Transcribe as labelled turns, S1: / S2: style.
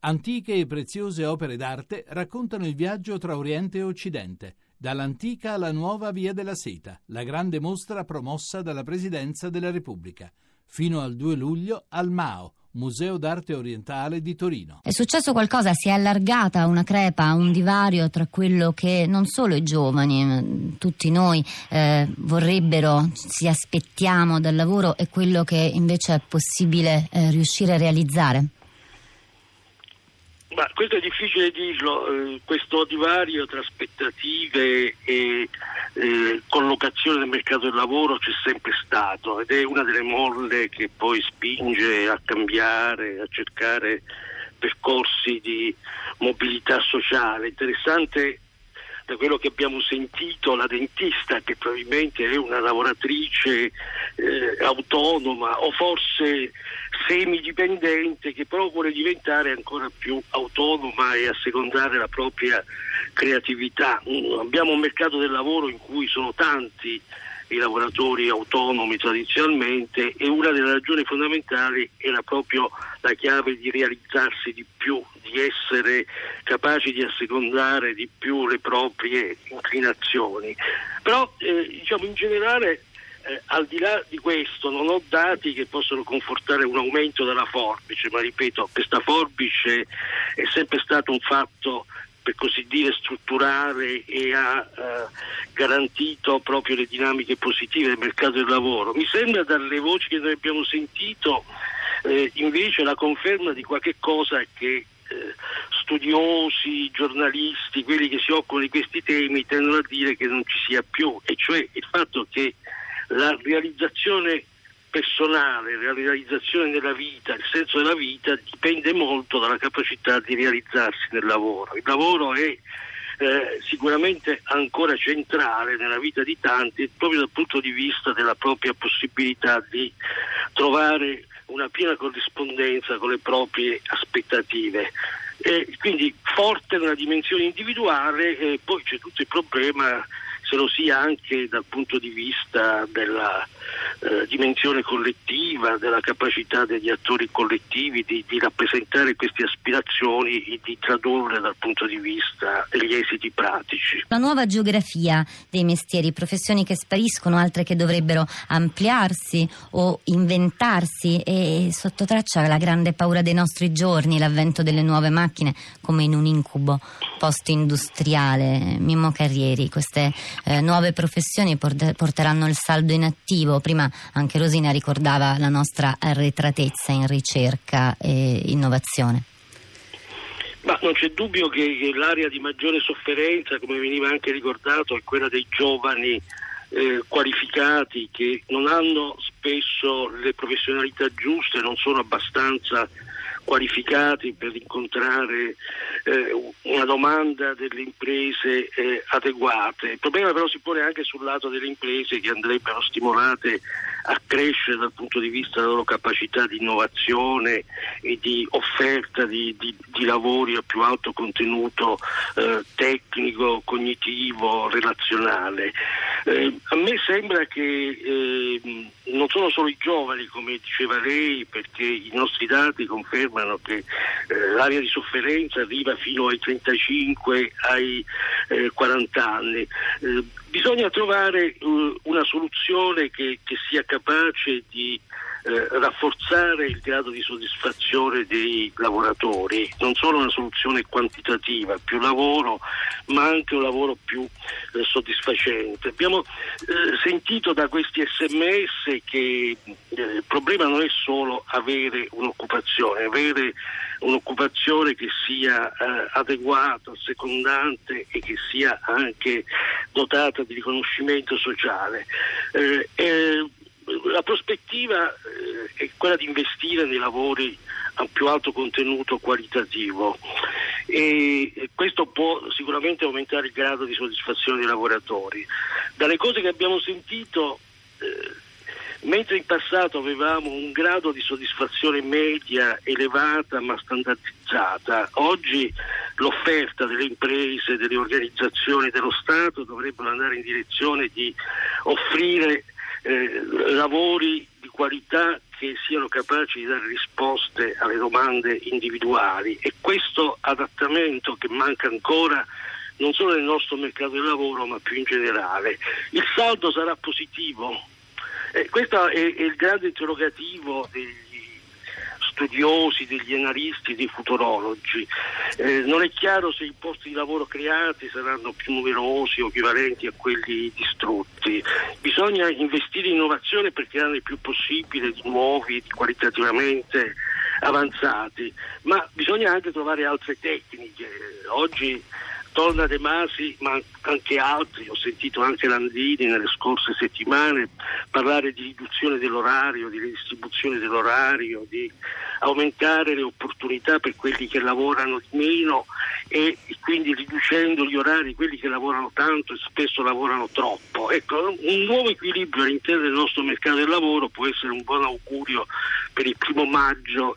S1: Antiche e preziose opere d'arte raccontano il viaggio tra Oriente e Occidente, dall'antica alla nuova Via della Seta, la grande mostra promossa dalla Presidenza della Repubblica, fino al 2 luglio al MAO, Museo d'arte orientale di Torino.
S2: È successo qualcosa, si è allargata una crepa, un divario tra quello che non solo i giovani, tutti noi eh, vorrebbero, ci aspettiamo dal lavoro e quello che invece è possibile eh, riuscire a realizzare?
S3: Ma questo è difficile dirlo, eh, questo divario tra aspettative e eh, collocazione nel mercato del lavoro c'è sempre stato ed è una delle molle che poi spinge a cambiare, a cercare percorsi di mobilità sociale. Interessante da quello che abbiamo sentito la dentista che probabilmente è una lavoratrice eh, autonoma o forse semidipendente che però vuole diventare ancora più autonoma e assecondare la propria creatività. Mm, abbiamo un mercato del lavoro in cui sono tanti i lavoratori autonomi tradizionalmente e una delle ragioni fondamentali era proprio la chiave di realizzarsi di più, di essere capaci di assecondare di più le proprie inclinazioni. Però eh, diciamo in generale eh, al di là di questo non ho dati che possono confortare un aumento della forbice, ma ripeto, questa forbice è sempre stato un fatto per così dire strutturale e ha eh, garantito proprio le dinamiche positive del mercato del lavoro. Mi sembra dalle voci che noi abbiamo sentito eh, invece la conferma di qualche cosa che eh, studiosi, giornalisti, quelli che si occupano di questi temi tendono a dire che non ci sia più, e cioè il fatto che la realizzazione personale, la realizzazione della vita, il senso della vita dipende molto dalla capacità di realizzarsi nel lavoro. Il lavoro è eh, sicuramente ancora centrale nella vita di tanti proprio dal punto di vista della propria possibilità di trovare una piena corrispondenza con le proprie aspettative. E quindi forte nella dimensione individuale e poi c'è tutto il problema se lo sia anche dal punto di vista della eh, dimensione collettiva, della capacità degli attori collettivi di, di, rappresentare queste aspirazioni e di tradurre dal punto di vista degli esiti pratici.
S2: La nuova geografia dei mestieri, professioni che spariscono, altre che dovrebbero ampliarsi o inventarsi e sotto traccia la grande paura dei nostri giorni, l'avvento delle nuove macchine come in un incubo post-industriale. Mimmo Carrieri, queste eh, nuove professioni porteranno il saldo in attivo. Anche Rosina ricordava la nostra arretratezza in ricerca e innovazione.
S3: Ma non c'è dubbio che, l'area di maggiore sofferenza, come veniva anche ricordato, è quella dei giovani eh, qualificati che non hanno spesso le professionalità giuste, non sono abbastanza qualificati per incontrare eh, una domanda delle imprese eh, adeguate. Il problema però si pone anche sul lato delle imprese che andrebbero stimolate a crescere dal punto di vista della loro capacità di innovazione e di offerta di, di, di lavori a più alto contenuto eh, tecnico, cognitivo, relazionale. Eh, a me sembra che eh, non sono solo i giovani, come diceva lei, perché i nostri dati confermano che eh, l'area di sofferenza arriva fino ai 35, ai 40 eh, anni. Eh, bisogna trovare una soluzione che, che sia capace di eh, rafforzare il grado di soddisfazione dei lavoratori, non solo una soluzione quantitativa, più lavoro, ma anche un lavoro più eh, soddisfacente. Abbiamo eh, sentito da questi sms che eh, il problema non è solo avere un'occupazione, avere un'occupazione che sia eh, adeguata, secondante e che sia anche dotata di riconoscimento sociale. Eh, la prospettiva eh, è quella di investire nei lavori a più alto contenuto qualitativo e questo può sicuramente aumentare il grado di soddisfazione dei lavoratori. Dalle cose che abbiamo sentito, eh, mentre in passato avevamo un grado di soddisfazione media elevata ma standardizzata, oggi l'offerta delle imprese, delle organizzazioni dello Stato dovrebbero andare in direzione di offrire eh, lavori di qualità che siano capaci di dare risposte alle domande individuali e questo adattamento che manca ancora non solo nel nostro mercato del lavoro ma più in generale. Il saldo sarà positivo? Eh, questo è, è il grande interrogativo degli studiosi, degli analisti, dei futurologi. Eh, non è chiaro se i posti di lavoro creati saranno più numerosi o equivalenti a quelli distrutti. Bisogna investire in innovazione per creare il più possibile di nuovi, di qualitativamente avanzati, ma bisogna anche trovare altre tecniche. Oggi torna De Masi, ma anche altri, ho sentito anche Landini nelle scorse settimane parlare di riduzione dell'orario, di redistribuzione dell'orario, di aumentare le opportunità per quelli che lavorano di meno e quindi riducendo gli orari quelli che lavorano tanto e spesso lavorano troppo. Ecco, un nuovo equilibrio all'interno del nostro mercato del lavoro può essere un buon augurio per il primo maggio